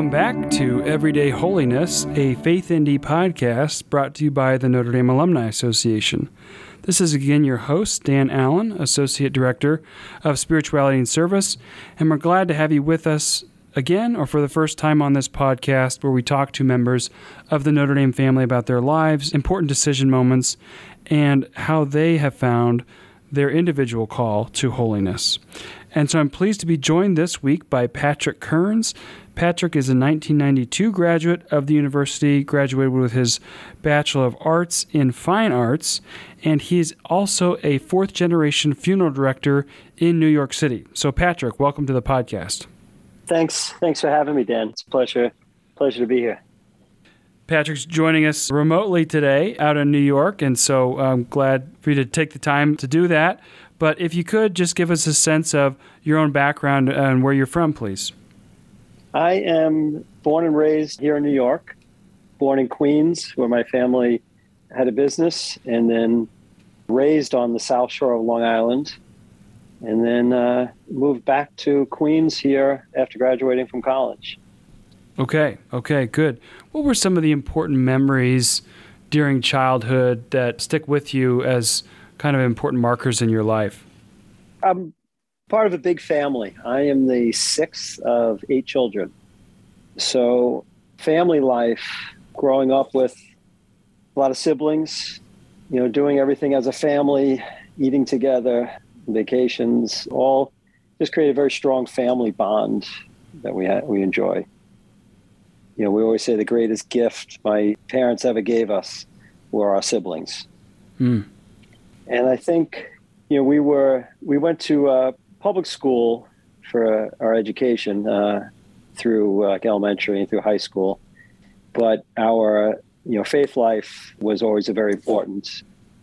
Welcome back to Everyday Holiness, a Faith ND podcast brought to you by the Notre Dame Alumni Association. This is again your host, Dan Allen, Associate Director of Spirituality and Service, and we're glad to have you with us again or for the first time on this podcast where we talk to members of the Notre Dame family about their lives, important decision moments, and how they have found their individual call to holiness. And so I'm pleased to be joined this week by Patrick Kearns. Patrick is a 1992 graduate of the university, graduated with his Bachelor of Arts in Fine Arts, and he is also a fourth generation funeral director in New York City. So, Patrick, welcome to the podcast. Thanks. Thanks for having me, Dan. It's a pleasure. Pleasure to be here. Patrick's joining us remotely today out in New York, and so I'm glad for you to take the time to do that. But if you could just give us a sense of your own background and where you're from, please. I am born and raised here in New York, born in Queens, where my family had a business, and then raised on the South Shore of Long Island, and then uh, moved back to Queens here after graduating from college. Okay, okay, good. What were some of the important memories during childhood that stick with you as kind of important markers in your life? I'm part of a big family. I am the sixth of eight children. So, family life, growing up with a lot of siblings, you know, doing everything as a family, eating together, vacations, all just create a very strong family bond that we ha- we enjoy. You know, we always say the greatest gift my parents ever gave us were our siblings. Mm. And I think, you know, we were we went to uh, public school for uh, our education uh, through uh, elementary and through high school, but our you know faith life was always a very important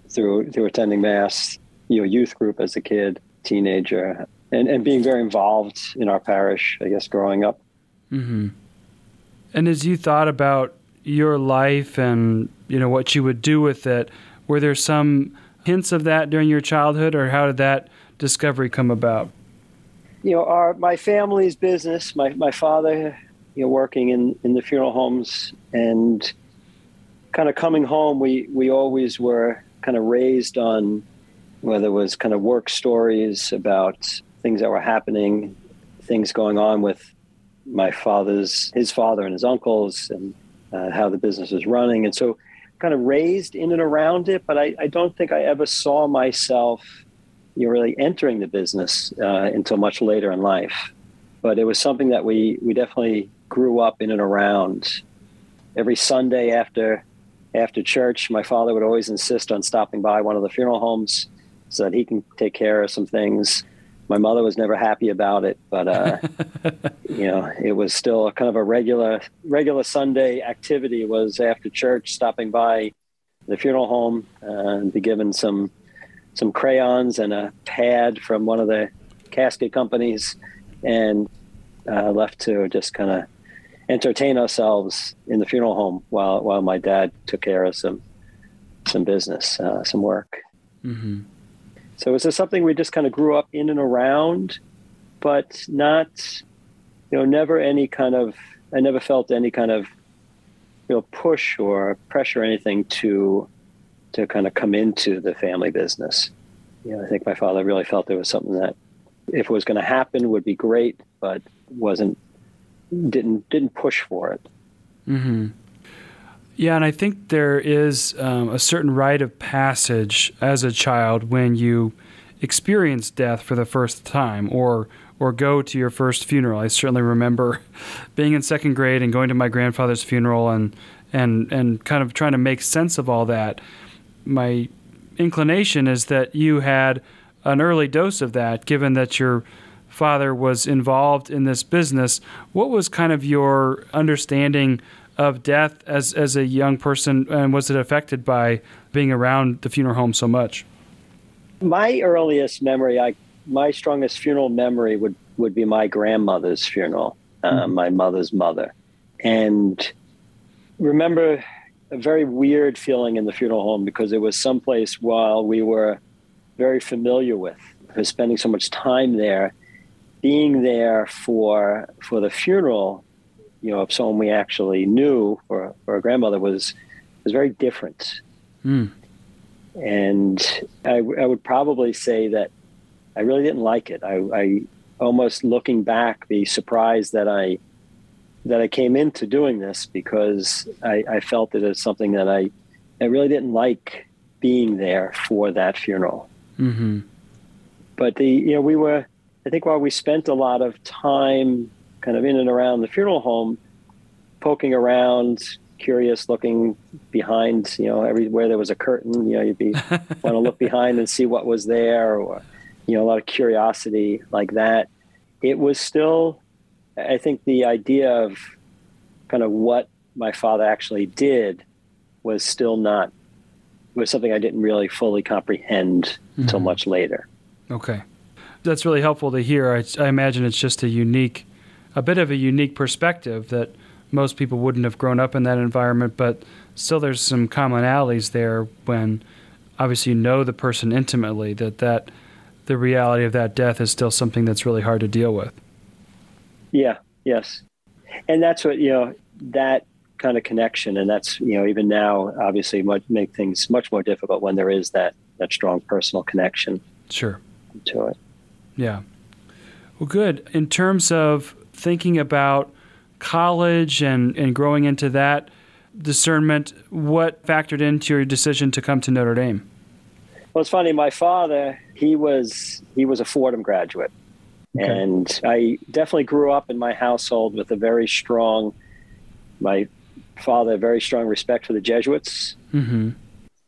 through through attending mass, you know, youth group as a kid, teenager, and and being very involved in our parish. I guess growing up. Mm-hmm. And as you thought about your life and you know what you would do with it, were there some hints of that during your childhood, or how did that discovery come about? You know, our my family's business. My my father, you know, working in in the funeral homes and kind of coming home. We we always were kind of raised on whether it was kind of work stories about things that were happening, things going on with my father's his father and his uncles, and uh, how the business was running, and so kind of raised in and around it. But I, I don't think I ever saw myself you know, really entering the business uh, until much later in life. But it was something that we we definitely grew up in and around. Every Sunday after after church, my father would always insist on stopping by one of the funeral homes so that he can take care of some things. My mother was never happy about it, but uh, you know, it was still kind of a regular regular Sunday activity. Was after church stopping by the funeral home uh, and be given some some crayons and a pad from one of the casket companies and uh, left to just kind of entertain ourselves in the funeral home while while my dad took care of some some business, uh, some work. Mm-hmm. So it was something we just kind of grew up in and around, but not, you know, never any kind of. I never felt any kind of, you know, push or pressure or anything to to kind of come into the family business. You know, I think my father really felt there was something that, if it was going to happen, would be great, but wasn't didn't didn't push for it. Mm-hmm. Yeah, and I think there is um, a certain rite of passage as a child when you experience death for the first time, or or go to your first funeral. I certainly remember being in second grade and going to my grandfather's funeral and and and kind of trying to make sense of all that my inclination is that you had an early dose of that, given that your father was involved in this business. What was kind of your understanding of death as as a young person, and was it affected by being around the funeral home so much? My earliest memory, I my strongest funeral memory would would be my grandmother's funeral, uh, mm-hmm. my mother's mother, and remember a very weird feeling in the funeral home because it was someplace while we were very familiar with, because spending so much time there, being there for for the funeral you know, of someone we actually knew or, or a grandmother was was very different. Mm. And I, I would probably say that I really didn't like it. I, I almost looking back, be surprised that I that I came into doing this because I, I felt that it's something that I I really didn't like being there for that funeral. Mm-hmm. But the you know we were I think while we spent a lot of time kind of in and around the funeral home, poking around, curious, looking behind, you know, everywhere there was a curtain, you know, you'd be want to look behind and see what was there, or you know, a lot of curiosity like that. It was still, I think, the idea of kind of what my father actually did was still not was something I didn't really fully comprehend mm-hmm. until much later. Okay, that's really helpful to hear. I, I imagine it's just a unique, a bit of a unique perspective that most people wouldn't have grown up in that environment, but still there's some commonalities there when obviously you know the person intimately that that the reality of that death is still something that's really hard to deal with. Yeah, yes. And that's what, you know, that kind of connection and that's, you know, even now obviously much, make things much more difficult when there is that that strong personal connection. Sure. To it. Yeah. Well, good. In terms of thinking about college and, and growing into that discernment, what factored into your decision to come to Notre Dame? Well, it's funny. My father, he was he was a Fordham graduate, okay. and I definitely grew up in my household with a very strong. My father, a very strong respect for the Jesuits. Mm-hmm.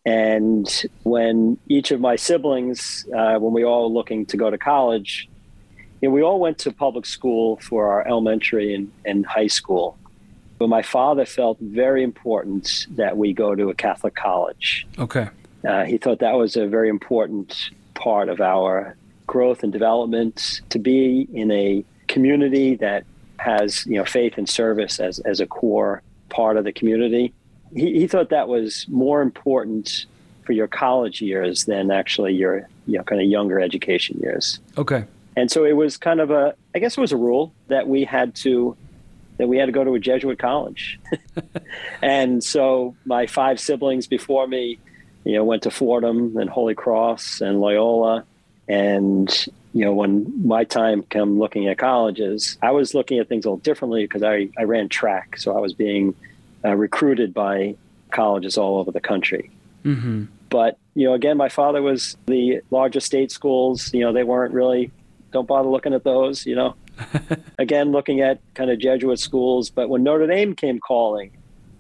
And when each of my siblings, uh, when we all were looking to go to college, you know, we all went to public school for our elementary and, and high school. But my father felt very important that we go to a Catholic college. Okay. Uh, he thought that was a very important part of our growth and development to be in a community that has you know faith and service as, as a core part of the community. He, he thought that was more important for your college years than actually your you know kind of younger education years. Okay. And so it was kind of a, I guess it was a rule that we had to, that we had to go to a Jesuit college. and so my five siblings before me, you know, went to Fordham and Holy Cross and Loyola. And, you know, when my time come looking at colleges, I was looking at things a little differently because I, I ran track. So I was being uh, recruited by colleges all over the country. Mm-hmm. But, you know, again, my father was the larger state schools, you know, they weren't really don't bother looking at those, you know. Again, looking at kind of Jesuit schools, but when Notre Dame came calling,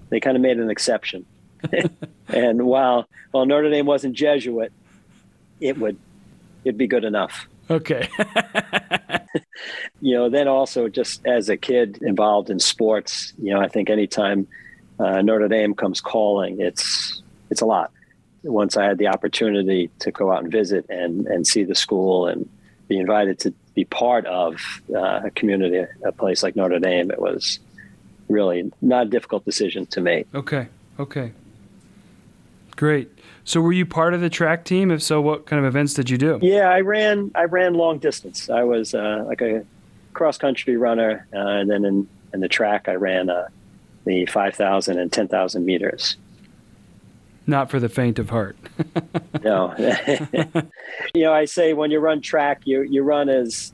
they kind of made an exception. and while while Notre Dame wasn't Jesuit, it would it'd be good enough. Okay. you know, then also just as a kid involved in sports, you know, I think anytime uh, Notre Dame comes calling, it's it's a lot. Once I had the opportunity to go out and visit and and see the school and be invited to be part of uh, a community, a place like Notre Dame, it was really not a difficult decision to make. Okay. Okay. Great. So, were you part of the track team? If so, what kind of events did you do? Yeah, I ran. I ran long distance. I was uh, like a cross country runner, uh, and then in, in the track, I ran uh, the 5,000 and 10,000 meters not for the faint of heart. no. you know, I say when you run track, you, you run as,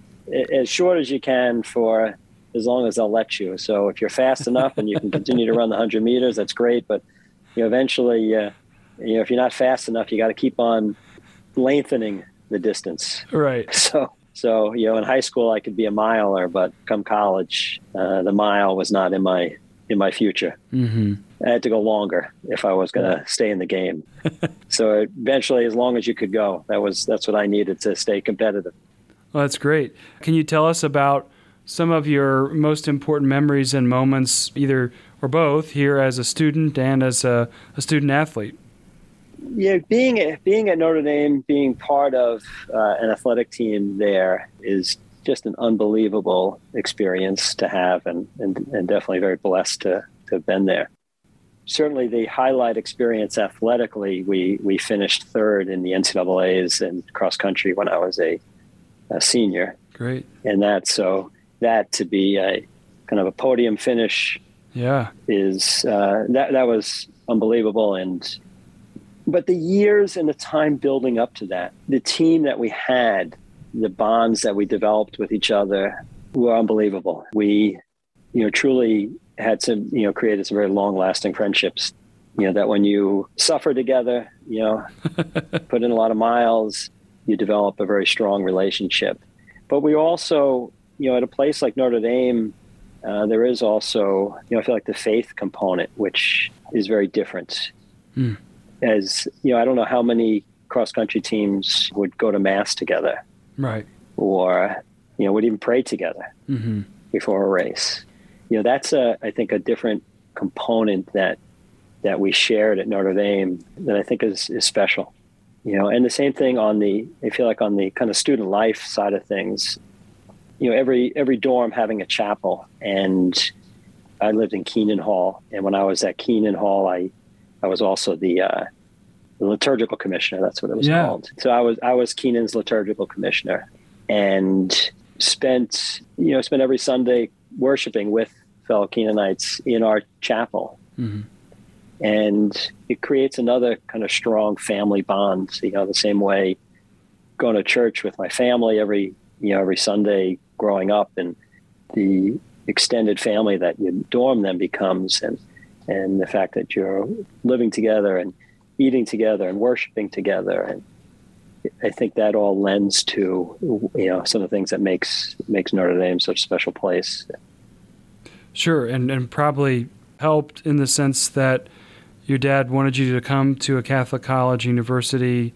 as short as you can for as long as they'll let you. So if you're fast enough and you can continue to run the 100 meters, that's great. But you know, eventually, uh, you know, if you're not fast enough, you got to keep on lengthening the distance. Right. So, so you know, in high school, I could be a miler, but come college, uh, the mile was not in my in my future. Mm-hmm. I had to go longer if I was going to stay in the game. so eventually, as long as you could go, that was that's what I needed to stay competitive. Well, that's great. Can you tell us about some of your most important memories and moments, either or both, here as a student and as a, a student athlete? Yeah, being being at Notre Dame, being part of uh, an athletic team there is just an unbelievable experience to have, and, and, and definitely very blessed to, to have been there. Certainly, the highlight experience athletically, we, we finished third in the NCAA's in cross country when I was a, a senior. Great. And that, so that to be a, kind of a podium finish yeah is uh, that that was unbelievable and but the years and the time building up to that the team that we had the bonds that we developed with each other were unbelievable. We you know truly had some you know created some very long lasting friendships. You know that when you suffer together you know put in a lot of miles you develop a very strong relationship. But we also you know at a place like notre dame uh, there is also you know i feel like the faith component which is very different. Mm. As you know i don't know how many cross country teams would go to mass together. Right. Or you know would even pray together mm-hmm. before a race. You know that's a i think a different component that that we shared at Notre Dame that I think is, is special. You know, and the same thing on the I feel like on the kind of student life side of things, you know, every every dorm having a chapel. And I lived in Keenan Hall. And when I was at Keenan Hall I I was also the uh, the liturgical commissioner, that's what it was yeah. called. So I was I was Keenan's liturgical commissioner and spent you know spent every Sunday worshiping with fellow Keenanites in our chapel. Mm-hmm and it creates another kind of strong family bond. You know, the same way going to church with my family every you know every Sunday growing up, and the extended family that your dorm then becomes, and and the fact that you're living together and eating together and worshiping together, and I think that all lends to you know some of the things that makes makes Notre Dame such a special place. Sure, and and probably helped in the sense that your dad wanted you to come to a Catholic college, university,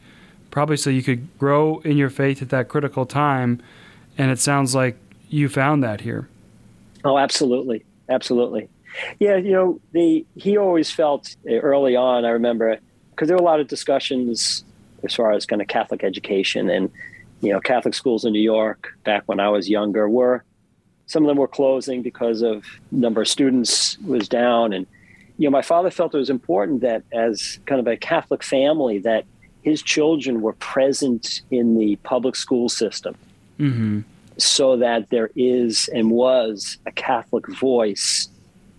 probably so you could grow in your faith at that critical time. And it sounds like you found that here. Oh, absolutely. Absolutely. Yeah, you know, the he always felt early on, I remember, because there were a lot of discussions as far as kind of Catholic education and, you know, Catholic schools in New York back when I was younger were, some of them were closing because of number of students was down and you know, my father felt it was important that as kind of a Catholic family that his children were present in the public school system mm-hmm. so that there is and was a Catholic voice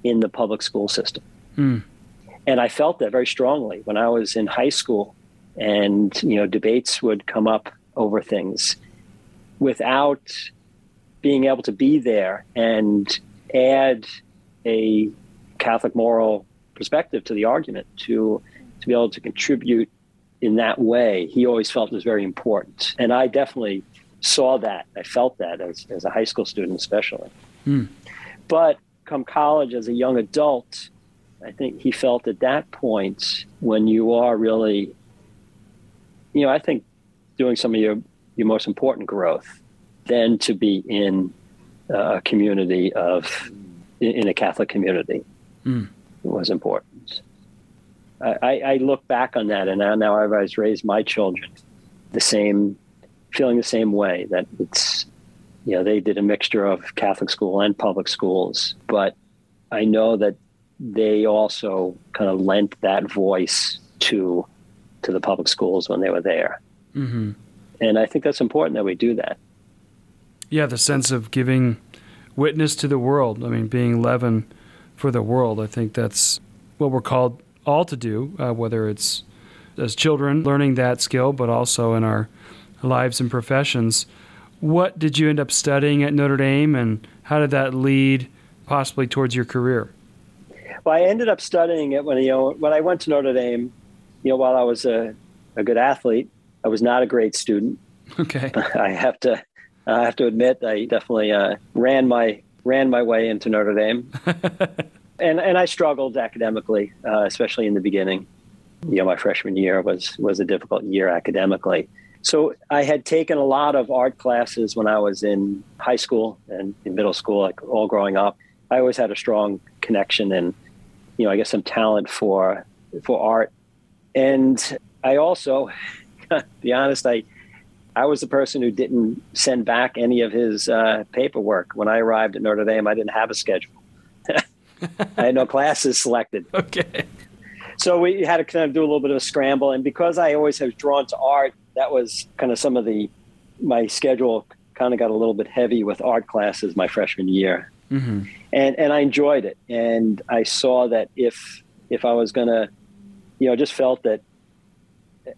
in the public school system. Mm. And I felt that very strongly when I was in high school and, you know, debates would come up over things without being able to be there and add a Catholic moral perspective to the argument to to be able to contribute in that way he always felt was very important and i definitely saw that i felt that as, as a high school student especially mm. but come college as a young adult i think he felt at that point when you are really you know i think doing some of your your most important growth then to be in a community of in a catholic community mm was important. I, I, look back on that, and now, now I've raised my children the same, feeling the same way that it's, you know, they did a mixture of Catholic school and public schools, but I know that they also kind of lent that voice to to the public schools when they were there, mm-hmm. and I think that's important that we do that. Yeah, the sense of giving witness to the world. I mean, being leaven for the world. I think that's what we're called all to do, uh, whether it's as children learning that skill, but also in our lives and professions. What did you end up studying at Notre Dame, and how did that lead possibly towards your career? Well, I ended up studying it when you know when I went to Notre Dame. You know, while I was a, a good athlete, I was not a great student. Okay, I have to I have to admit I definitely uh, ran my ran my way into Notre Dame, and and I struggled academically, uh, especially in the beginning. You know, my freshman year was was a difficult year academically. So I had taken a lot of art classes when I was in high school and in middle school, like all growing up. I always had a strong connection and, you know, I guess some talent for for art. And I also, be honest, I I was the person who didn't send back any of his uh, paperwork. When I arrived at Notre Dame, I didn't have a schedule. I had no classes selected. Okay. So we had to kind of do a little bit of a scramble. And because I always have drawn to art, that was kind of some of the, my schedule kind of got a little bit heavy with art classes my freshman year. mm-hmm. and and I enjoyed it. And I saw that if if I was gonna, you know, just felt that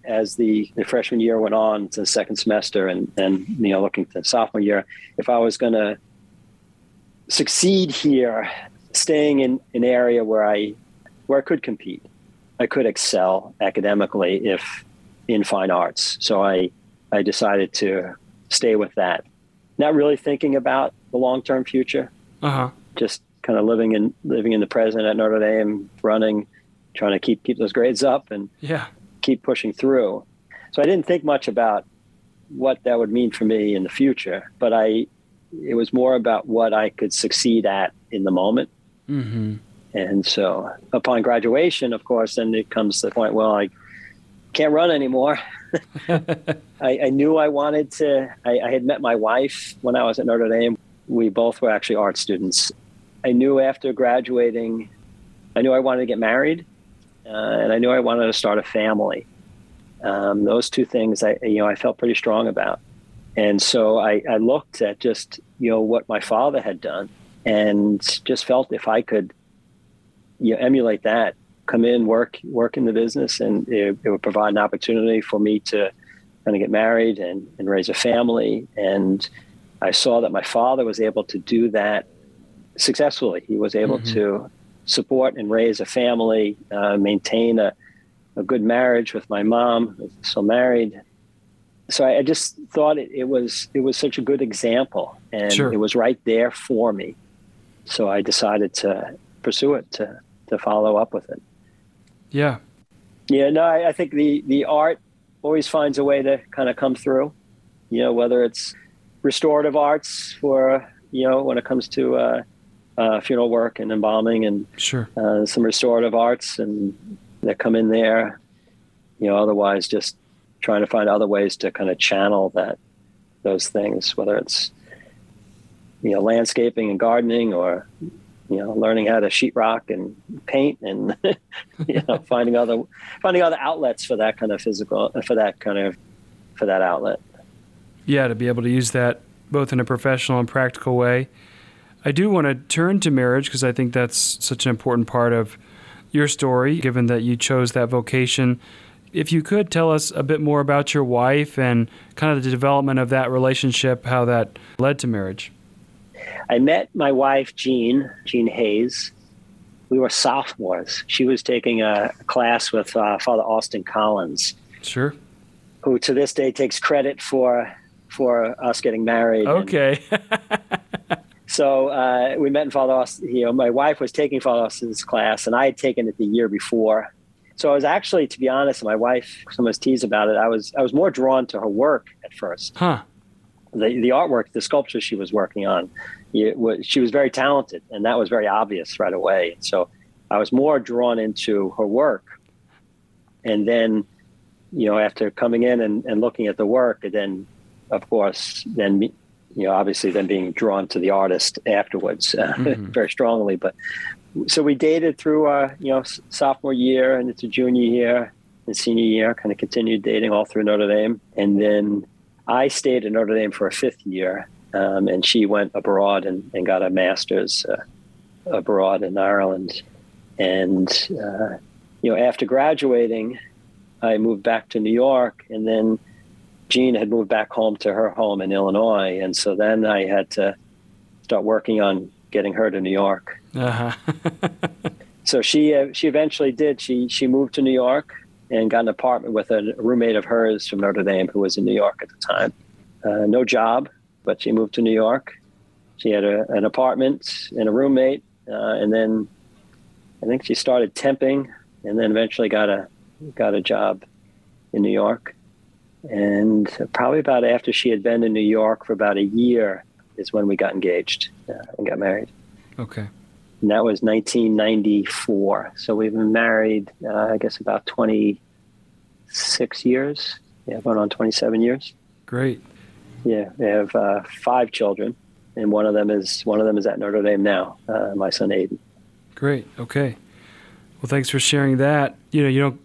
as the, the freshman year went on to the second semester and and you know looking to the sophomore year, if I was gonna succeed here, staying in an area where I where I could compete, I could excel academically if in fine arts. So I I decided to stay with that. Not really thinking about the long term future. Uh-huh. Just kind of living in living in the present at Notre Dame, running, trying to keep keep those grades up and yeah. keep pushing through. So I didn't think much about what that would mean for me in the future, but I it was more about what I could succeed at in the moment. Mm-hmm. And so upon graduation, of course, then it comes to the point, well, I can't run anymore. I, I, knew I wanted to. I, I, had met my wife when I was at Notre Dame. We both were actually art students. I knew after graduating, I knew I wanted to get married, uh, and I knew I wanted to start a family. Um, those two things, I you know, I felt pretty strong about. And so I, I looked at just you know what my father had done, and just felt if I could you know, emulate that come in, work, work in the business, and it, it would provide an opportunity for me to kind of get married and, and raise a family. And I saw that my father was able to do that successfully. He was able mm-hmm. to support and raise a family, uh, maintain a, a good marriage with my mom, still married. So I, I just thought it, it, was it was such a good example, and sure. it was right there for me. So I decided to pursue it to to follow up with it. Yeah. Yeah, no, I, I, think the the art always finds a way to kind of come through. You know, whether it's restorative arts for you know when it comes to uh, uh, funeral work and embalming and sure uh, some restorative arts and that come in there. You know, otherwise just trying to find other ways to kind of channel that those things, whether it's you know landscaping and gardening or you know, learning how to sheetrock and paint, and you know, finding other finding other outlets for that kind of physical for that kind of for that outlet. Yeah, to be able to use that both in a professional and practical way. I do want to turn to marriage because I think that's such an important part of your story, given that you chose that vocation. If you could tell us a bit more about your wife and kind of the development of that relationship, how that led to marriage. I met my wife, Jean, Jean Hayes. We were sophomores. She was taking a class with uh, Father Austin Collins. Sure. Who to this day takes credit for for us getting married. Okay. so uh, we met in Father Austin. You know, my wife was taking Father Austin's class, and I had taken it the year before. So I was actually, to be honest, my wife sometimes teased about it. I was I was more drawn to her work at first. Huh the the artwork, the sculpture she was working on, was, she was very talented, and that was very obvious right away. So I was more drawn into her work, and then, you know, after coming in and, and looking at the work, and then, of course, then you know, obviously, then being drawn to the artist afterwards uh, mm-hmm. very strongly. But so we dated through our you know sophomore year and into junior year and senior year, kind of continued dating all through Notre Dame, and then I stayed in Notre Dame for a fifth year, um, and she went abroad and, and got a master's uh, abroad in Ireland. And, uh, you know, after graduating, I moved back to New York, and then Jean had moved back home to her home in Illinois. And so then I had to start working on getting her to New York. Uh-huh. so she uh, she eventually did. She she moved to New York and got an apartment with a roommate of hers from Notre Dame who was in New York at the time. Uh, no job, but she moved to New York. She had a, an apartment and a roommate, uh, and then I think she started temping, and then eventually got a got a job in New York. And probably about after she had been in New York for about a year is when we got engaged uh, and got married. Okay and that was 1994. So we've been married, uh, I guess, about 26 years. Yeah, going on 27 years. Great. Yeah, we have uh, five children, and one of them is one of them is at Notre Dame now. Uh, my son Aiden. Great. Okay. Well, thanks for sharing that. You know, you don't,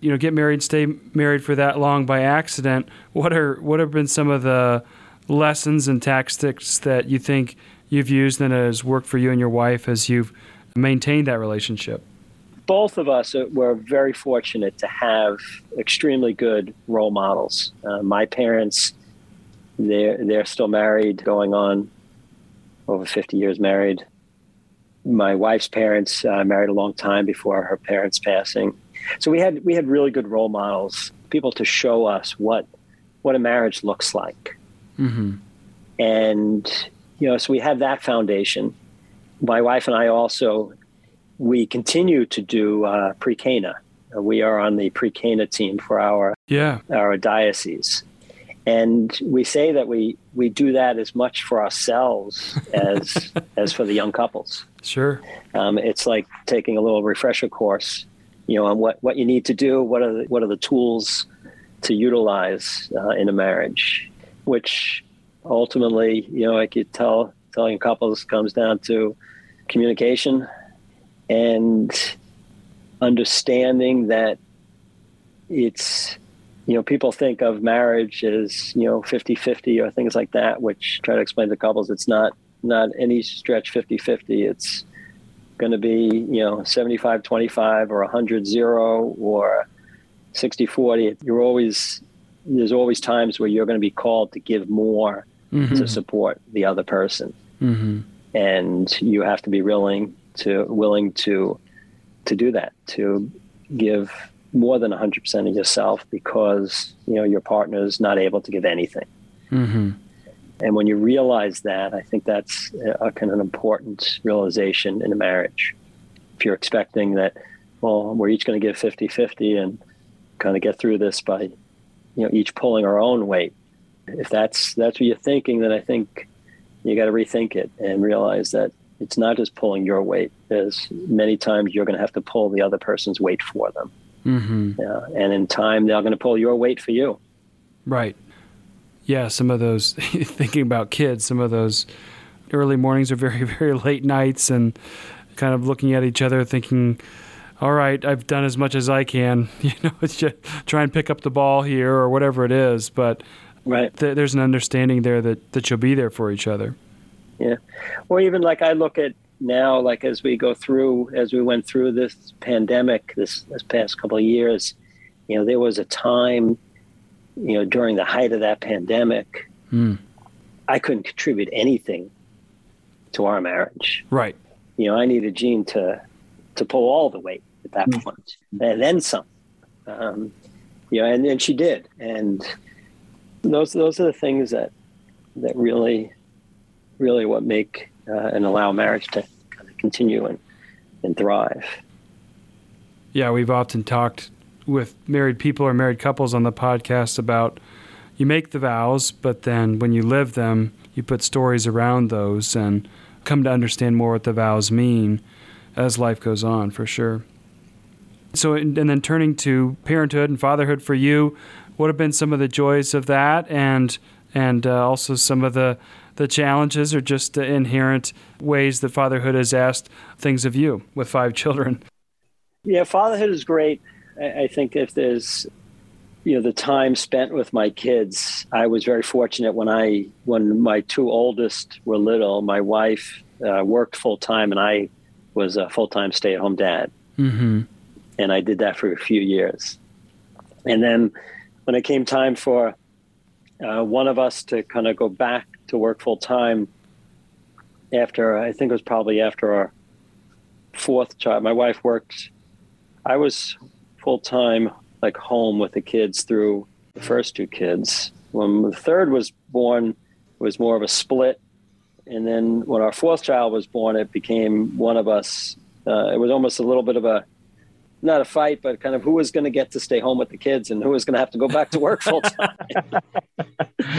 you know, get married, stay married for that long by accident. What are what have been some of the lessons and tactics that you think you've used and has worked for you and your wife as you've maintained that relationship? Both of us were very fortunate to have extremely good role models. Uh, my parents, they're, they're still married, going on over 50 years married. My wife's parents uh, married a long time before her parents' passing. So we had we had really good role models, people to show us what what a marriage looks like. Mm-hmm. And you know, so we have that foundation. My wife and I also we continue to do uh, pre-Cana. We are on the pre-Cana team for our yeah our diocese, and we say that we we do that as much for ourselves as as for the young couples. Sure, um, it's like taking a little refresher course, you know, on what what you need to do. What are the, what are the tools to utilize uh, in a marriage, which ultimately, you know, I could tell telling couples comes down to communication and understanding that it's you know people think of marriage as you know 50-50 or things like that which try to explain to couples it's not not any stretch 50-50 it's going to be you know 75-25 or 100-0 or 60-40 you're always there's always times where you're going to be called to give more mm-hmm. to support the other person mm-hmm. and you have to be willing to willing to to do that to give more than 100% of yourself because you know your partner is not able to give anything mm-hmm. and when you realize that i think that's a, kind of an important realization in a marriage if you're expecting that well we're each going to give 50-50 and kind of get through this by you know each pulling our own weight if that's that's what you're thinking then i think you got to rethink it and realize that it's not just pulling your weight. There's many times you're going to have to pull the other person's weight for them. Mm-hmm. Yeah, and in time, they're going to pull your weight for you. Right. Yeah, some of those, thinking about kids, some of those early mornings are very, very late nights and kind of looking at each other thinking, all right, I've done as much as I can. You know, it's just try and pick up the ball here or whatever it is. But right. Th- there's an understanding there that, that you'll be there for each other. Yeah. Or even like I look at now, like as we go through, as we went through this pandemic, this, this past couple of years, you know, there was a time, you know, during the height of that pandemic, mm. I couldn't contribute anything to our marriage. Right. You know, I needed Jean to, to pull all the weight at that mm. point, and then some. Um, you know, and, and she did. And those, those are the things that, that really really what make uh, and allow marriage to kind of continue and, and thrive. Yeah, we've often talked with married people or married couples on the podcast about you make the vows, but then when you live them, you put stories around those and come to understand more what the vows mean as life goes on, for sure. So, and then turning to parenthood and fatherhood for you, what have been some of the joys of that, and and uh, also some of the the challenges or just the inherent ways that fatherhood has asked things of you with five children? Yeah, fatherhood is great. I think if there's you know the time spent with my kids i was very fortunate when i when my two oldest were little my wife uh, worked full time and i was a full-time stay-at-home dad mm-hmm. and i did that for a few years and then when it came time for uh, one of us to kind of go back to work full time after I think it was probably after our fourth child. My wife worked. I was full time, like home with the kids through the first two kids. When the third was born, it was more of a split. And then when our fourth child was born, it became one of us. Uh, it was almost a little bit of a not a fight, but kind of who was going to get to stay home with the kids and who was going to have to go back to work full time.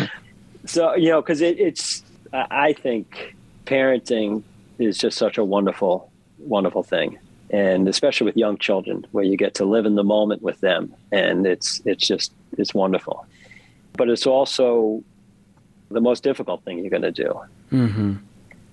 so you know because it, it's i think parenting is just such a wonderful wonderful thing and especially with young children where you get to live in the moment with them and it's it's just it's wonderful but it's also the most difficult thing you're going to do mm-hmm.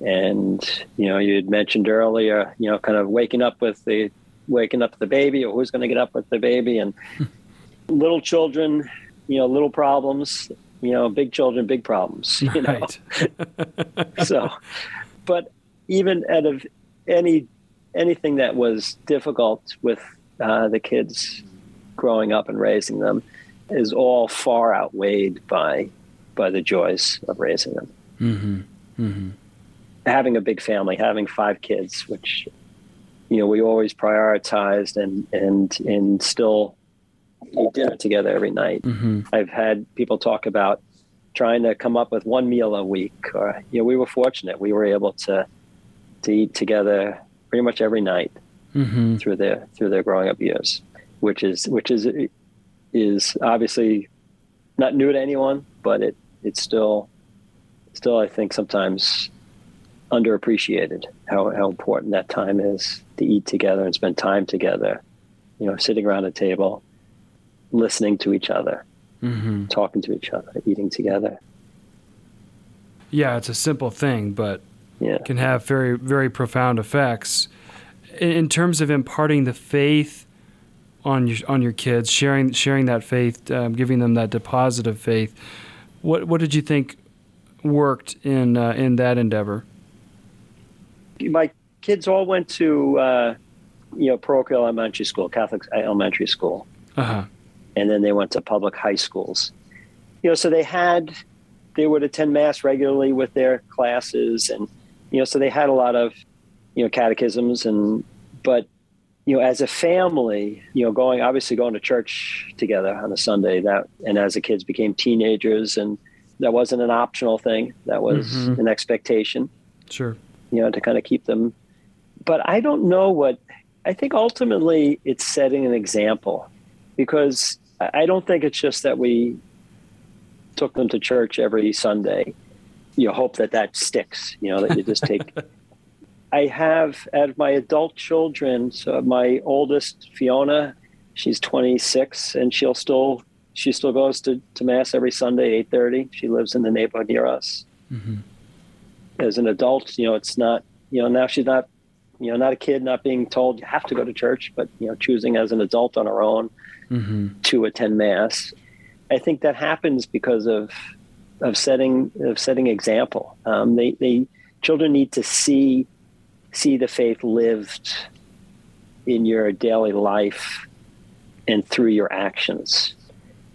and you know you had mentioned earlier you know kind of waking up with the waking up the baby or who's going to get up with the baby and little children you know little problems you know, big children, big problems. You know, right. so but even out of any anything that was difficult with uh, the kids growing up and raising them is all far outweighed by by the joys of raising them. Mm-hmm. Mm-hmm. Having a big family, having five kids, which you know we always prioritized and and and still eat dinner together every night. Mm-hmm. I've had people talk about trying to come up with one meal a week, or you know we were fortunate we were able to to eat together pretty much every night mm-hmm. through their through their growing up years, which is which is is obviously not new to anyone, but it it's still still I think sometimes underappreciated how, how important that time is to eat together and spend time together. You know, sitting around a table, listening to each other, mm-hmm. talking to each other, eating together. Yeah, it's a simple thing, but yeah. can have very very profound effects in, in terms of imparting the faith on your on your kids, sharing sharing that faith, um, giving them that deposit of faith. What what did you think worked in uh, in that endeavor? My kids all went to uh, you know parochial elementary school, Catholic elementary school, uh-huh. and then they went to public high schools. You know, so they had they would attend mass regularly with their classes, and you know, so they had a lot of you know catechisms and but you know, as a family, you know, going obviously going to church together on a Sunday that, and as the kids became teenagers, and that wasn't an optional thing, that was mm-hmm. an expectation. Sure. You know, to kind of keep them. But I don't know what, I think ultimately it's setting an example because I don't think it's just that we took them to church every Sunday. You hope that that sticks, you know, that you just take I have at my adult children. So my oldest Fiona, she's 26, and she'll still she still goes to, to mass every Sunday, 8:30. She lives in the neighborhood near us. Mm-hmm. As an adult, you know, it's not you know now she's not you know not a kid, not being told you have to go to church, but you know choosing as an adult on her own mm-hmm. to attend mass. I think that happens because of of setting of setting example. Um, they they children need to see see the faith lived in your daily life and through your actions,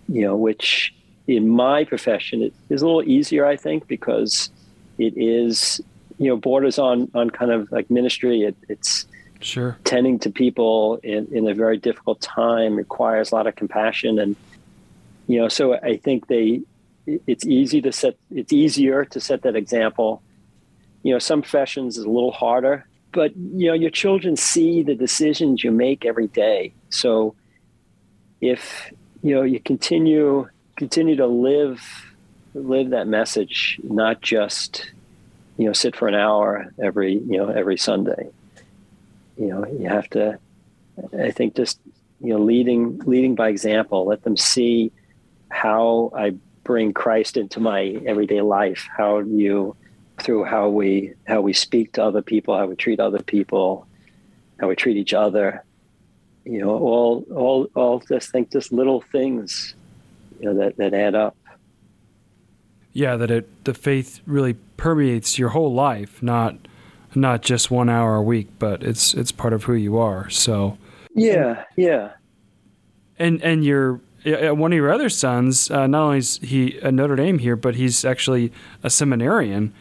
you know, which in my profession it is a little easier, I think, because it is, you know, borders on, on kind of like ministry. It, it's sure tending to people in, in a very difficult time requires a lot of compassion. And, you know, so I think they, it's easy to set, it's easier to set that example you know some professions is a little harder but you know your children see the decisions you make every day so if you know you continue continue to live live that message not just you know sit for an hour every you know every sunday you know you have to i think just you know leading leading by example let them see how i bring christ into my everyday life how you through how we how we speak to other people, how we treat other people, how we treat each other. You know, all all all just think just little things, you know, that, that add up. Yeah, that it the faith really permeates your whole life, not not just one hour a week, but it's it's part of who you are. So yeah, yeah. And and your one of your other sons, uh, not only is he a Notre Dame here, but he's actually a seminarian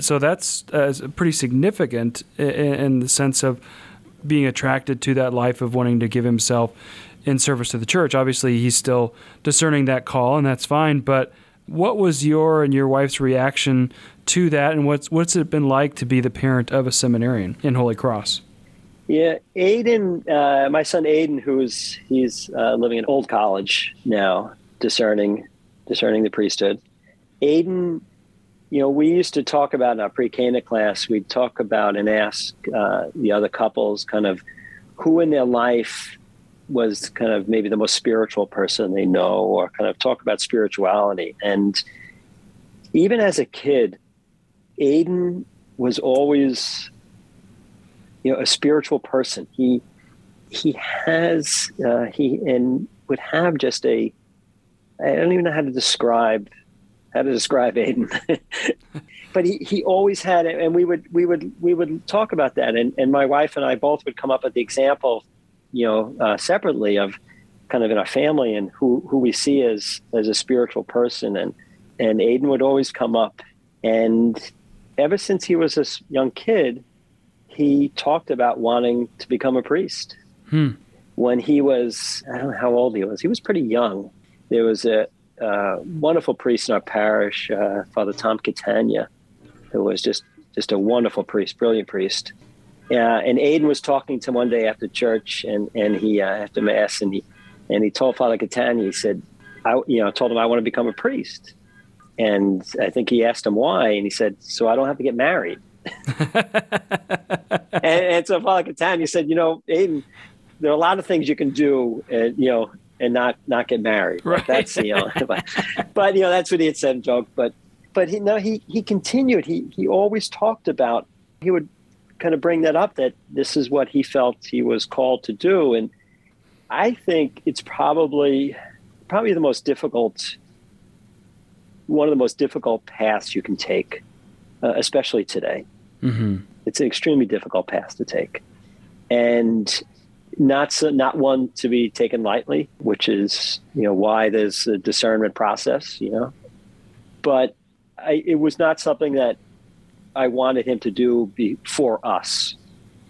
so that's uh, pretty significant in, in, the sense of being attracted to that life of wanting to give himself in service to the church. Obviously, he's still discerning that call, and that's fine. But what was your and your wife's reaction to that, and what's what's it been like to be the parent of a seminarian in Holy Cross? Yeah, Aiden, uh, my son Aiden, who's he's uh, living in Old College now, discerning discerning the priesthood. Aiden you know, we used to talk about in our pre-Cana class, we'd talk about and ask uh, the other couples kind of who in their life was kind of maybe the most spiritual person they know or kind of talk about spirituality. And even as a kid, Aiden was always, you know, a spiritual person. He, he has, uh, he, and would have just a, I don't even know how to describe how to describe Aiden. but he, he always had it, and we would we would we would talk about that, and and my wife and I both would come up with the example, you know, uh, separately of kind of in our family and who who we see as as a spiritual person, and and Aiden would always come up, and ever since he was a young kid, he talked about wanting to become a priest. Hmm. When he was, I don't know how old he was. He was pretty young. There was a, a wonderful priest in our parish, uh, Father Tom Catania, who was just just a wonderful priest, brilliant priest. Uh, and Aiden was talking to him one day after church, and and he uh, after mass, and he and he told Father Catania, he said, I you know told him I want to become a priest, and I think he asked him why, and he said, so I don't have to get married. and, and, so Father Catania said, you know, Aiden, there are a lot of things you can do, and you know, and not not get married. Right. That's you know, but, but you know that's what he had said joke. But but he no he he continued. He he always talked about he would kind of bring that up that this is what he felt he was called to do, and I think it's probably probably the most difficult one of the most difficult paths you can take, uh, especially today. Mm-hmm. It's an extremely difficult path to take, and not so, not one to be taken lightly. Which is you know why there's a discernment process. You know, but I, it was not something that I wanted him to do be, for us.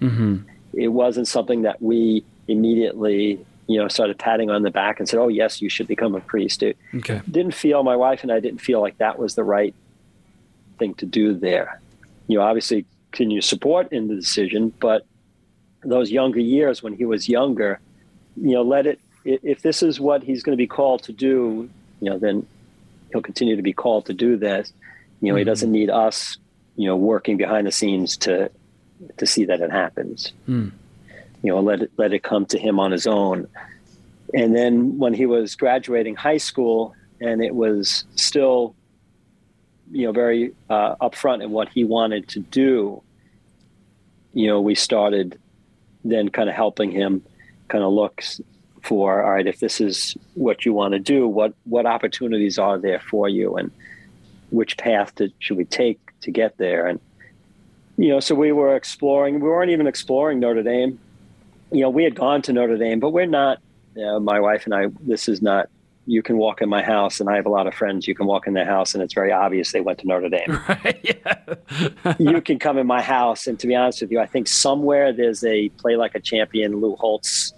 Mm-hmm. It wasn't something that we immediately you know started patting on the back and said, "Oh yes, you should become a priest." It okay. didn't feel my wife and I didn't feel like that was the right thing to do there. You know, obviously, can you support in the decision, but those younger years when he was younger, you know, let it. If this is what he's going to be called to do, you know, then he'll continue to be called to do this. You know, mm-hmm. he doesn't need us, you know, working behind the scenes to to see that it happens. Mm. You know, let it let it come to him on his own. And then when he was graduating high school, and it was still, you know, very uh, upfront in what he wanted to do. You know, we started then kind of helping him kind of look for all right if this is what you want to do what what opportunities are there for you and which path to, should we take to get there. And you know so we were exploring we weren't even exploring notre dame. You know we had gone to notre dame but we're not you know, my wife and i this is not you can walk in my house and i have a lot of friends you can walk in their house and it's very obvious they went to notre dame. Right yeah. you can come in my house and to be honest with you i think somewhere there's a play like a champion lou holtz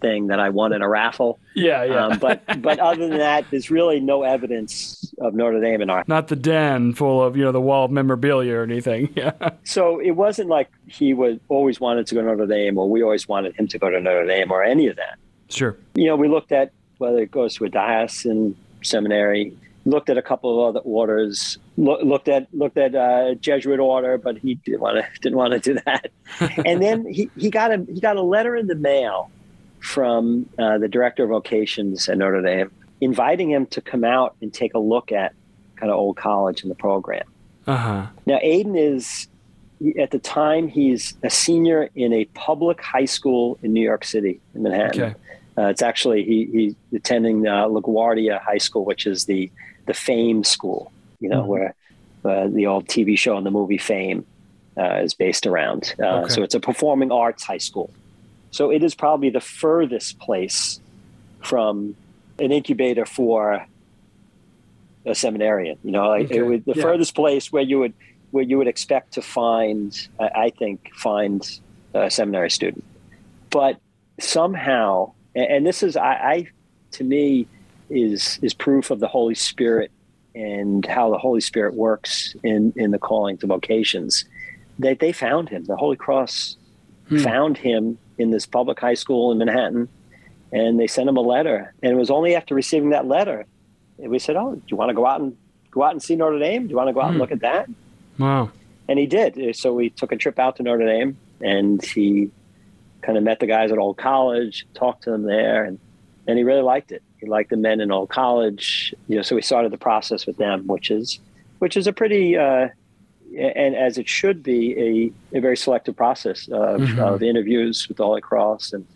thing that I won in a raffle. Yeah, yeah. Um, but but other than that, there's really no evidence of Notre Dame in our. Not the den full of you know the wall of memorabilia or anything. Yeah. So it wasn't like he would always wanted to go to Notre Dame, or we always wanted him to go to Notre Dame, or any of that. Sure. You know, we looked at whether it goes to a diocesan seminary. Looked at a couple of other orders. Lo- looked at looked at uh, Jesuit order, but he didn't want to didn't want to do that. and then he, he got a he got a letter in the mail from uh, the director of vocations at Notre Dame, inviting him to come out and take a look at kind of old college and the program. Uh-huh. Now, Aiden is, at the time, he's a senior in a public high school in New York City, in Manhattan. Okay. Uh, it's actually, he, he's attending uh, LaGuardia High School, which is the, the Fame School, you know, mm-hmm. where uh, the old TV show and the movie Fame uh, is based around. Uh, okay. So it's a performing arts high school. So it is probably the furthest place from an incubator for a seminarian. You know, like okay. it would, the yeah. furthest place where you would where you would expect to find, I think, find a seminary student. But somehow, and this is, I, I to me, is is proof of the Holy Spirit and how the Holy Spirit works in in the calling to vocations. That they, they found him. The Holy Cross hmm. found him in this public high school in Manhattan, and they sent him a letter. And it was only after receiving that letter, we said, "Oh, do you want to go out and go out and see Notre Dame? Do you want to go out and hmm. look at that?" Wow. And he did. So we took a trip out to Notre Dame, and he kind of met the guys at Old College, talked to them there, and and he really liked it. He liked the men in Old College. You know, so we started the process with them, which is which is a pretty uh, and as it should be, a, a very selective process of, mm-hmm. of interviews with the Holy Cross. And,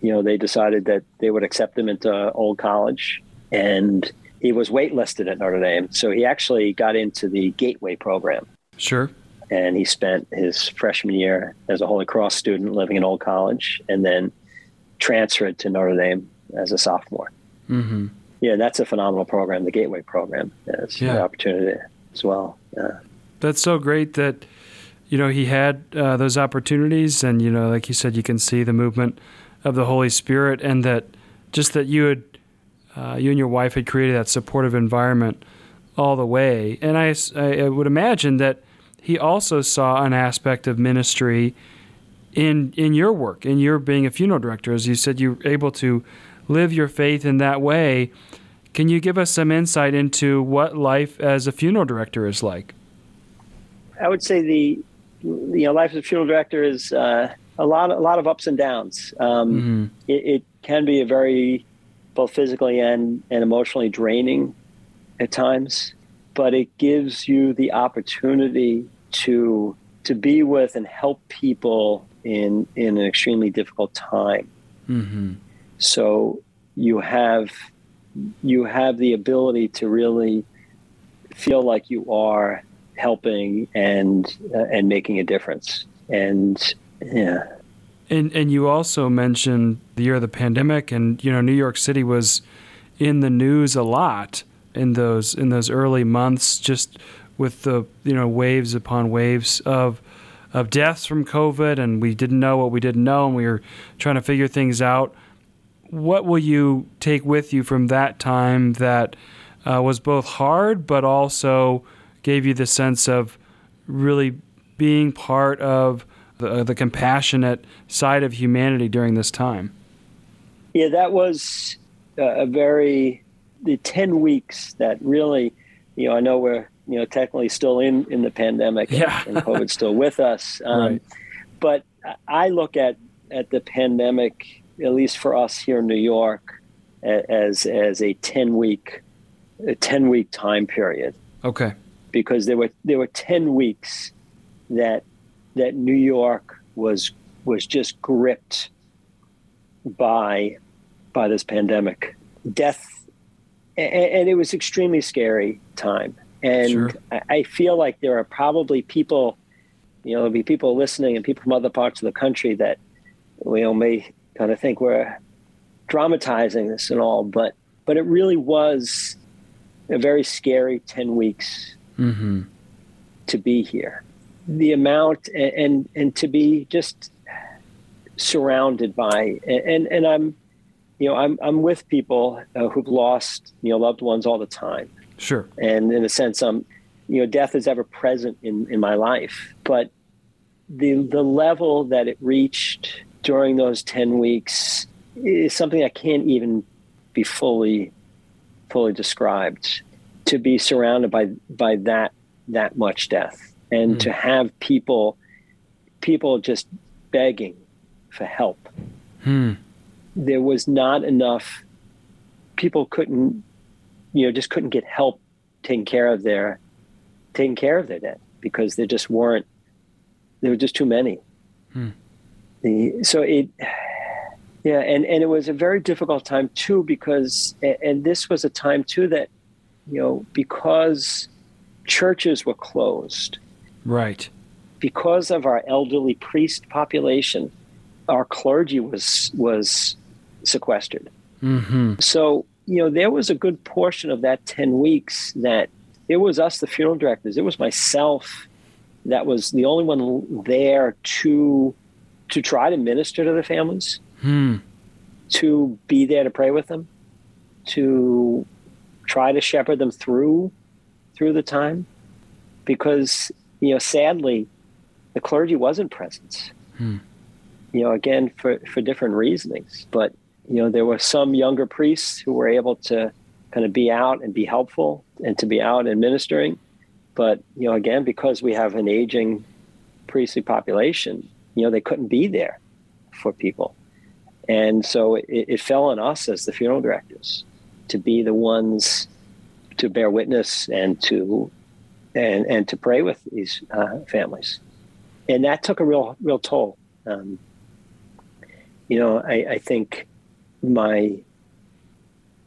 you know, they decided that they would accept him into Old College. And he was waitlisted at Notre Dame, so he actually got into the Gateway program. Sure. And he spent his freshman year as a Holy Cross student living in Old College, and then transferred to Notre Dame as a sophomore. Mm-hmm. Yeah, that's a phenomenal program, the Gateway program. It's yeah. an opportunity as well. Yeah. That's so great that you know he had uh, those opportunities, and you know, like you said, you can see the movement of the Holy Spirit, and that just that you had uh, you and your wife had created that supportive environment all the way. And I, I would imagine that he also saw an aspect of ministry in in your work, in your being a funeral director, as you said, you're able to live your faith in that way. Can you give us some insight into what life as a funeral director is like? I would say the you know life as a funeral director is uh, a lot a lot of ups and downs. Um, mm-hmm. it, it, can be a very both physically and, and emotionally draining at times, but it gives you the opportunity to to be with and help people in in an extremely difficult time. Mm-hmm. So you have you have the ability to really feel like you are helping and uh, and making a difference. And yeah. And and you also mentioned the year of the pandemic, and you know New York City was in the news a lot in those in those early months, just with the you know waves upon waves of of deaths from COVID, and we didn't know what we didn't know, and we were trying to figure things out. What will you take with you from that time that uh, was both hard, but also gave you the sense of really being part of the, the compassionate side of humanity during this time? Yeah, that was a very the ten weeks that really, you know, I know we're you know technically still in in the pandemic yeah. and, and COVID's still with us, um, right. but I look at at the pandemic, at least for us here in New York, as as a ten week a ten week time period. Okay. Because there were there were ten weeks that that New York was was just gripped by by this pandemic, death, and, and it was extremely scary time. And sure. I, I feel like there are probably people, you know, there'll be people listening and people from other parts of the country that you know may kind of think we're dramatizing this and all, but but it really was a very scary ten weeks mm-hmm. to be here the amount and, and, and to be just surrounded by and and I'm you know I'm I'm with people uh, who've lost you know loved ones all the time. Sure. And in a sense, um, you know, death is ever present in in my life, but the the level that it reached during those ten weeks is something I can't even be fully fully described. To be surrounded by by that that much death and mm. to have people people just begging for help. Hmm. There was not enough people couldn't you know just couldn't get help taking care of their taking care of their dead because there just weren't there were just too many. Hmm. The, so it yeah and and it was a very difficult time too because and this was a time too that you know because churches were closed Right. Because of our elderly priest population, our clergy was was sequestered. Mm-hmm. So you know there was a good portion of that ten weeks that it was us, the funeral directors. It was myself that was the only one there to to try to minister to the families, hmm. to be there to pray with them, to try to shepherd them through through the time, because you know, sadly, the clergy wasn't present. Hmm. You know, again for for different reasonings, but you know, there were some younger priests who were able to kind of be out and be helpful and to be out and ministering. But you know, again, because we have an aging priestly population, you know, they couldn't be there for people, and so it, it fell on us as the funeral directors to be the ones to bear witness and to and and to pray with these uh, families, and that took a real real toll. Um, you know, I, I think my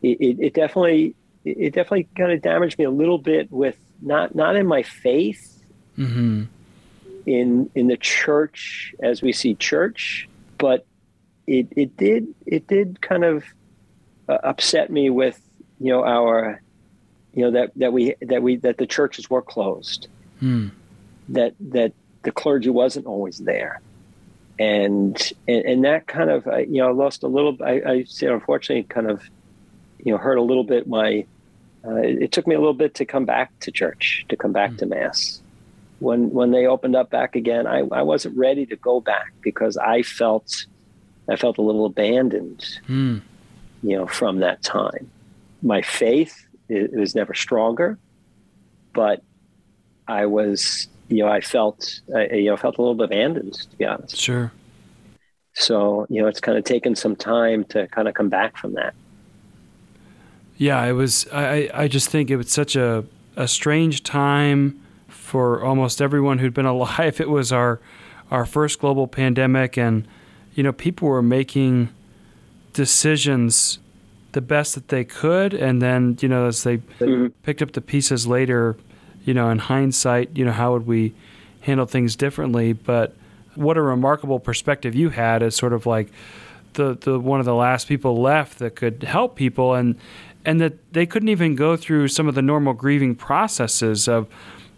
it, it definitely it, it definitely kind of damaged me a little bit with not not in my faith, mm-hmm. in in the church as we see church, but it it did it did kind of uh, upset me with you know our you know that that we that we that the churches were closed, Hmm. that that the clergy wasn't always there, and and, and that kind of I, you know I lost a little. I, I say unfortunately kind of you know hurt a little bit my. Uh, it, it took me a little bit to come back to church, to come back to mass. When when they opened up back again, I, I wasn't ready to go back because I felt I felt a little abandoned, Hmm. You know, from that time. My faith it, it was never stronger, but I was, you know, I felt, I, you know, felt a little bit abandoned, to be honest. Sure. So, you know, it's kind of taken some time to kind of come back from that. Yeah, it was. I, I just think it was such a, a strange time for almost everyone who'd been alive. It was our our first global pandemic, and you know, people were making decisions the best that they could, and then you know, as they Mhm. picked up the pieces later, you know, in hindsight, you know, how would we handle things differently? But what a remarkable perspective you had as sort of like the, the one of the last people left that could help people and and that they couldn't even go through some of the normal grieving processes of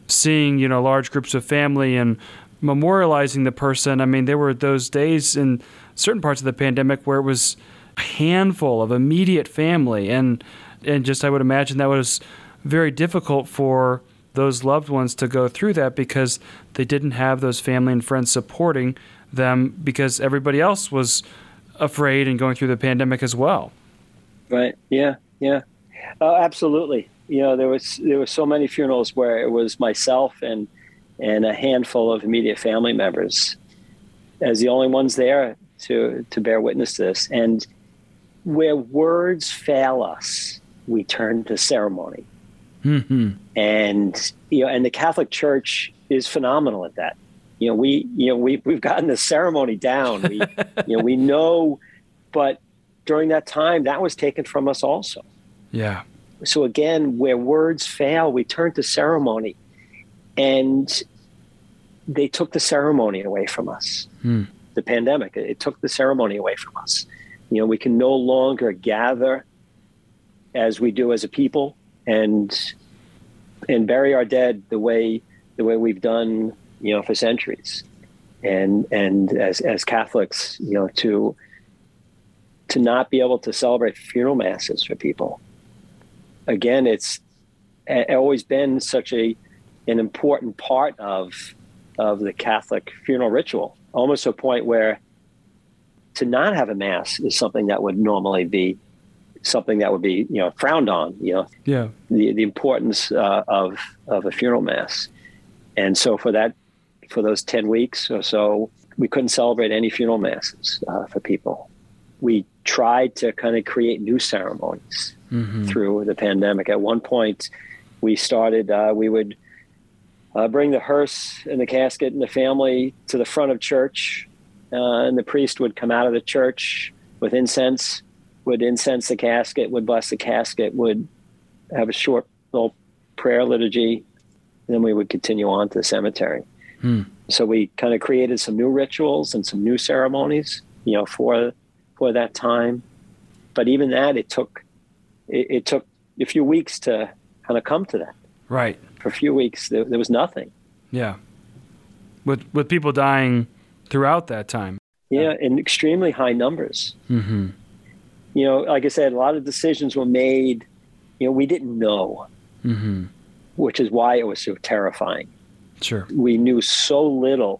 seeing, you know, large groups of family and memorializing the person. I mean, there were those days in certain parts of the pandemic where it was handful of immediate family and and just I would imagine that was very difficult for those loved ones to go through that because they didn't have those family and friends supporting them because everybody else was afraid and going through the pandemic as well. Right. Yeah. Yeah. Oh, absolutely. You know, there was there were so many funerals where it was myself and and a handful of immediate family members as the only ones there to to bear witness to this. And where words fail us, we turn to ceremony. hmm And you know, and the Catholic Church is phenomenal at that. You know, we you know we we've gotten the ceremony down. We you know we know, but during that time, that was taken from us also. Yeah. So again, where words fail, we turn to ceremony, and they took the ceremony away from us. Hmm. The pandemic, it took the ceremony away from us. You know, we can no longer gather as we do as a people and and bury our dead the way the way we've done, you know, for centuries. And and as as Catholics, you know, to to not be able to celebrate funeral masses for people. Again, it's always been such a an important part of of the Catholic funeral ritual, almost to a point where to not have a mass is something that would normally be something that would be you know frowned on. You know, Yeah. the the importance uh, of of a funeral mass, and so for that for those ten weeks or so, we couldn't celebrate any funeral masses uh, for people. We tried to kind of create new ceremonies hmm through the pandemic. At one point, we started. Uh, we would uh, bring the hearse and the casket and the family to the front of church, uh, and the priest would come out of the church with incense, would incense the casket, would bless the casket, would have a short little prayer liturgy, and then we would continue on to the cemetery. Hmm. So we kind of created some new rituals and some new ceremonies, you know, for for that time. But even that, it took it, it took a few weeks to kind of come to that. Right. For a few weeks, there, there was nothing. Yeah. With with people dying throughout that time. Yeah, in extremely high numbers. hmm You know, like I said, a lot of decisions were made. You know, we didn't know, hmm which is why it was so terrifying. Sure. We knew so little,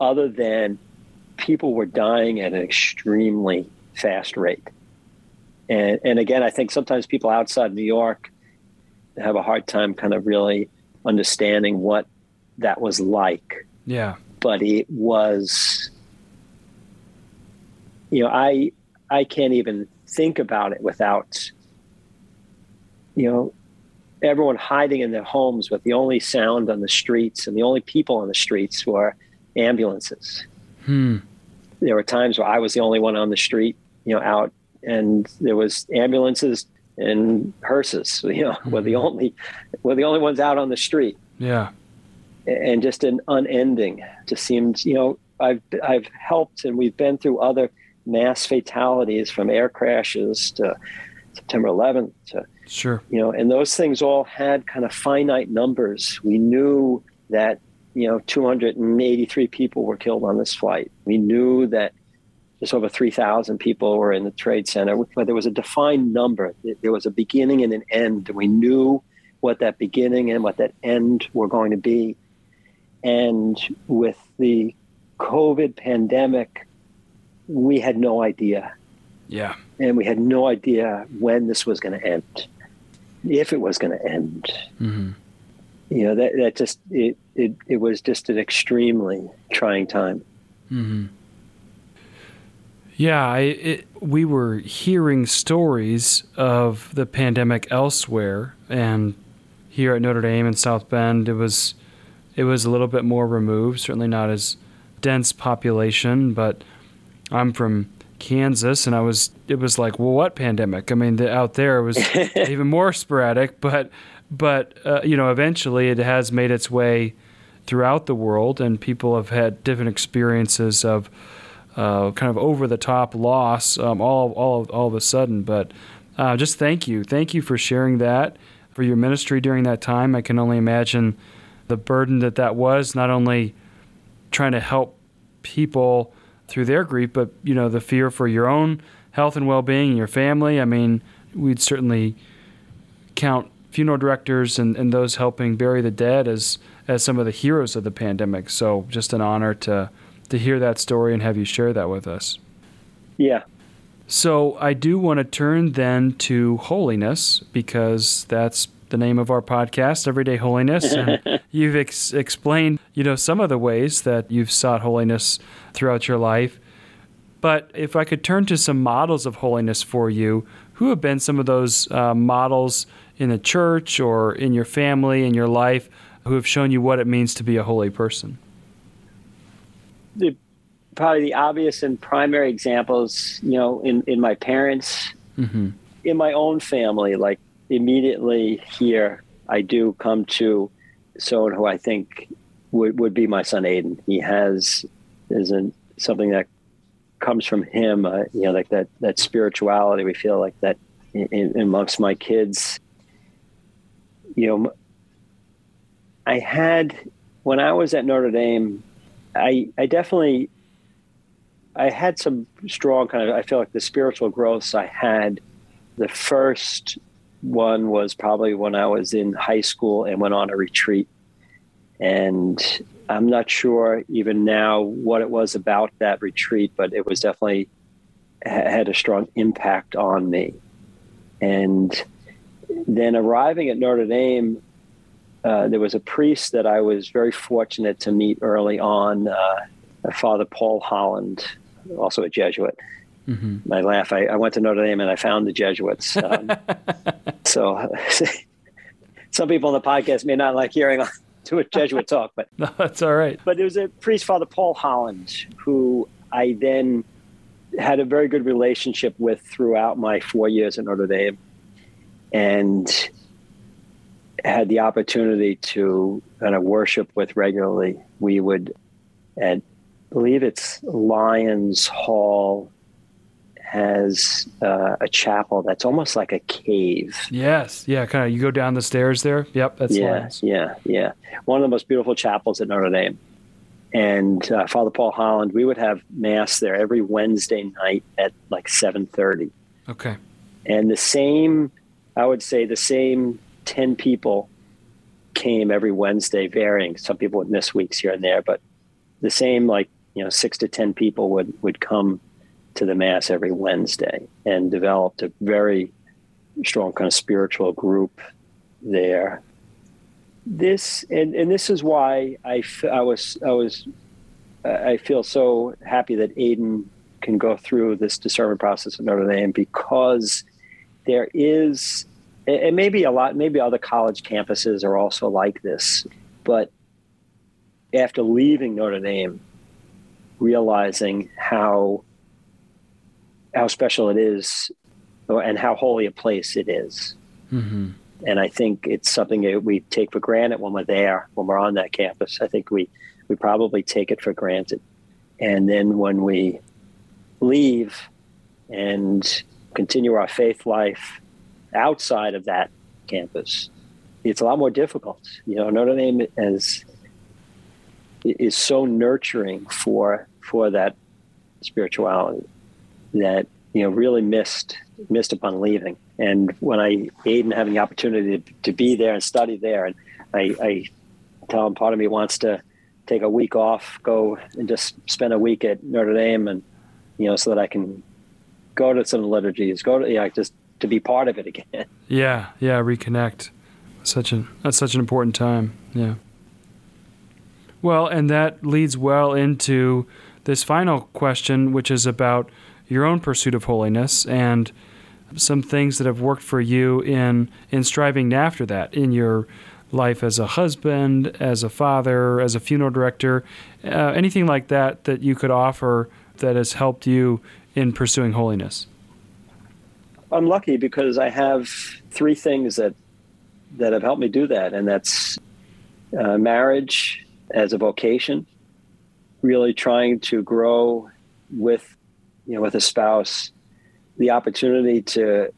other than people were dying at an extremely fast rate. And and again, I think sometimes people outside New York have a hard time kind of really understanding what that was like. Yeah. But it was you know i i can't even think about it without you know everyone hiding in their homes with the only sound on the streets and the only people on the streets were ambulances Hmm. there were times where i was the only one on the street you know out and there was ambulances and hearses. You know, mm-hmm. we're the mm-hmm. only we're the only ones out on the street. Yeah, and just an unending. Just seems you know I've I've helped and we've been through other mass fatalities from air crashes to September 11th to sure you know and those things all had kind of finite numbers. We knew that you know 283 people were killed on this flight. We knew that just over 3,000 people were in the Trade Center, but there was a defined number. There was a beginning and an end. We knew what that beginning and what that end were going to be. And with the COVID pandemic, we had no idea. Yeah. And we had no idea when this was going to end, if it was going to end. Mm-hmm. You know, that, that just, it, it, it was just an extremely trying time. Mm-hmm. Yeah, I, it, we were hearing stories of the pandemic elsewhere, and here at Notre Dame in South Bend, it was it was a little bit more removed. Certainly not as dense population, but I'm from Kansas, and I was it was like, well, what pandemic? I mean, the, out there it was even more sporadic, but but uh, you know, eventually it has made its way throughout the world, and people have had different experiences of uh, kind of over the top loss um, all all all of a sudden. But uh, just thank you, thank you for sharing that for your ministry during that time. I can only imagine the burden that that was, not only trying to help people through their grief, but you know the fear for your own health and well-being and your family. I mean, we'd certainly count funeral directors and, and those helping bury the dead as as some of the heroes of the pandemic. So just an honor to to hear that story and have you share that with us. Yeah. So I do want to turn then to holiness because that's the name of our podcast, Everyday Holiness, and you've ex- explained, you know, some of the ways that you've sought holiness throughout your life. But if I could turn to some models of holiness for you, who have been some of those uh, models in the church or in your family, in your life, who have shown you what it means to be a holy person? the probably the obvious and primary examples, you know, in, in my parents, mm-hmm. in my own family, like immediately here, I do come to someone who I think would, would be my son Aiden. He has is not something that comes from him, uh, you know, like that that spirituality. We feel like that in, amongst my kids. You know, I had when I was at Notre Dame. I I definitely I had some strong kind of I feel like the spiritual growths I had. The first one was probably when I was in high school and went on a retreat. And I'm not sure even now what it was about that retreat, but it was definitely had a strong impact on me. And then arriving at Notre Dame, uh, there was a priest that I was very fortunate to meet early on, uh, Father Paul Holland, also a Jesuit. Mm-hmm. I laugh. I, I, went to Notre Dame and I found the Jesuits. Um, so some people on the podcast may not like hearing to a Jesuit talk, but no, that's all right. But there was a priest, Father Paul Holland, who I then had a very good relationship with throughout my four years at Notre Dame. And had the opportunity to kind of worship with regularly, we would, at I believe it's Lyons Hall, has uh, a chapel that's almost like a cave. Yes, yeah, kind of. You go down the stairs there. Yep, that's yeah, Lyons. yeah, yeah. One of the most beautiful chapels at Notre Dame. And uh, Father Paul Holland, we would have mass there every Wednesday night at like seven thirty. Okay. And the same, I would say, the same 10 people came every Wednesday, varying. Some people would miss weeks here and there, but the same, like, you know, six to 10 people would, would come to the Mass every Wednesday and developed a very strong kind of spiritual group there. This, and, and this is why I, I was, I was, I feel so happy that Aiden can go through this discernment process at Notre Dame because there is and maybe a lot, maybe other college campuses are also like this. But after leaving Notre Dame, realizing how how special it is and how holy a place it is. Mm-hmm. And I think it's something that we take for granted when we're there, when we're on that campus. I think we, we probably take it for granted. And then when we leave and continue our faith life outside of that campus, it's a lot more difficult. You know, Notre Dame is is so nurturing for for that spirituality that you know really missed missed upon leaving. And when I Aiden having the opportunity to, to be there and study there, and I, I tell him part of me wants to take a week off, go and just spend a week at Notre Dame, and you know, so that I can go to some liturgies, go to yeah, just to be part of it again. Yeah, yeah, reconnect. Such an that's such an important time. Yeah. Well, and that leads well into this final question, which is about your own pursuit of holiness and some things that have worked for you in in striving after that in your life as a husband, as a father, as a funeral director, uh, anything like that that you could offer that has helped you in pursuing holiness? I'm lucky because I have three things that that have helped me do that, and that's uh, marriage as a vocation, really trying to grow with you know with a spouse, the opportunity to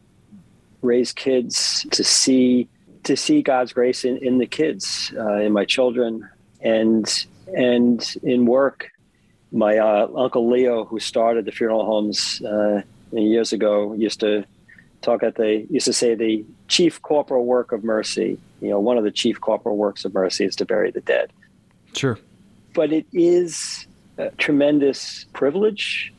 raise kids, to see to see God's grace in, in the kids, uh, in my children, and and in work. My uh, uncle Leo, who started the funeral homes uh, years ago, used to talk at the used to say the chief corporal work of mercy. You know, one of the chief corporal works of mercy is to bury the dead. Sure, but it is a tremendous privilege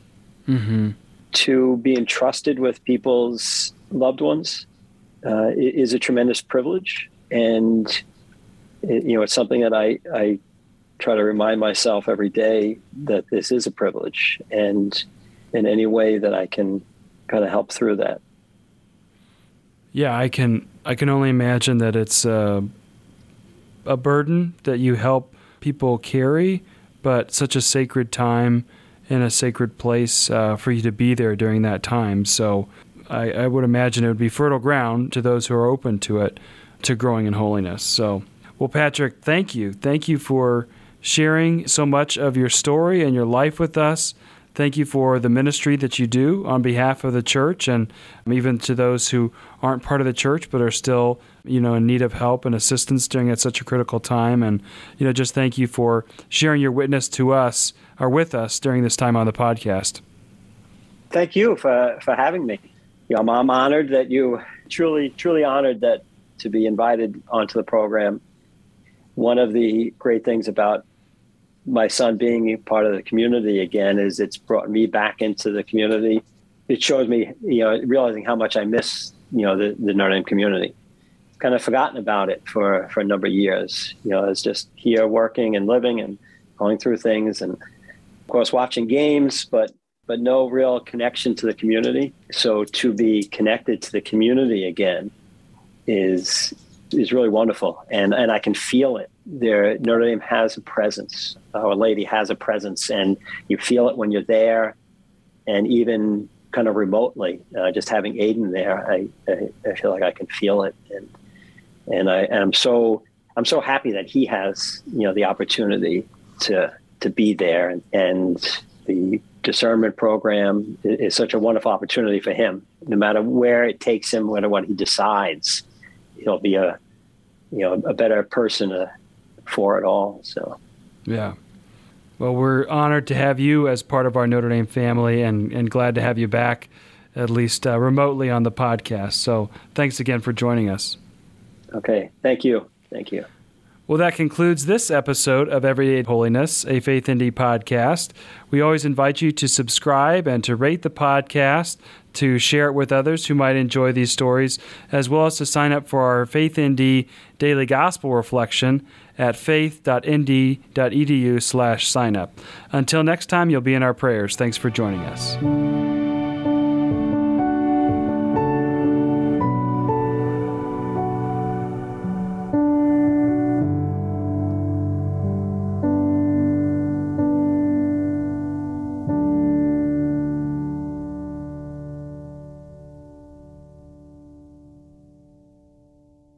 mm-hmm. to be entrusted with people's loved ones. Uh, is a tremendous privilege, and it, you know, it's something that I I try to remind myself every day that this is a privilege, and in any way that I can kind of help through that. Yeah, I can. I can only imagine that it's a, a burden that you help people carry, but such a sacred time in a sacred place uh, for you to be there during that time. So I, I, would imagine it would be fertile ground to those who are open to it, to growing in holiness. So, well, Patrick, thank you. Thank you for sharing so much of your story and your life with us. Thank you for the ministry that you do on behalf of the church and even to those who aren't part of the church but are still, you know, in need of help and assistance during at such a critical time. And, you know, just thank you for sharing your witness to us or with us during this time on the podcast. Thank you for, for having me. You know, I'm honored that you truly, truly honored that to be invited onto the program. One of the great things about my son being part of the community again is it's brought me back into the community. It shows me, you know, realizing how much I miss, you know, the, the Notre Dame community. Kind of forgotten about it for, for a number of years. You know, it's just here working and living and going through things and course watching games, but but no real connection to the community. So to be connected to the community again is is really wonderful, and and I can feel it. There, Notre Dame has a presence. Our Lady has a presence, and you feel it when you're there, and even kind of remotely, uh, just having Aiden there, I, I, I feel like I can feel it, and and I I'm so I'm so happy that he has you know the opportunity to to be there, and, and the discernment program is such a wonderful opportunity for him. No matter where it takes him, whether what he decides, he'll be a you know a better person uh, for it all. So yeah. Well, we're honored to have you as part of our Notre Dame family, and and glad to have you back, at least uh, remotely on the podcast. So thanks again for joining us. Okay. Thank you. Thank you. Well, that concludes this episode of Everyday Holiness, a Faith ND podcast. We always invite you to subscribe and to rate the podcast, to share it with others who might enjoy these stories, as well as to sign up for our Faith ND daily gospel reflection at faith.nd.edu slash sign up. Until next time, you'll be in our prayers. Thanks for joining us.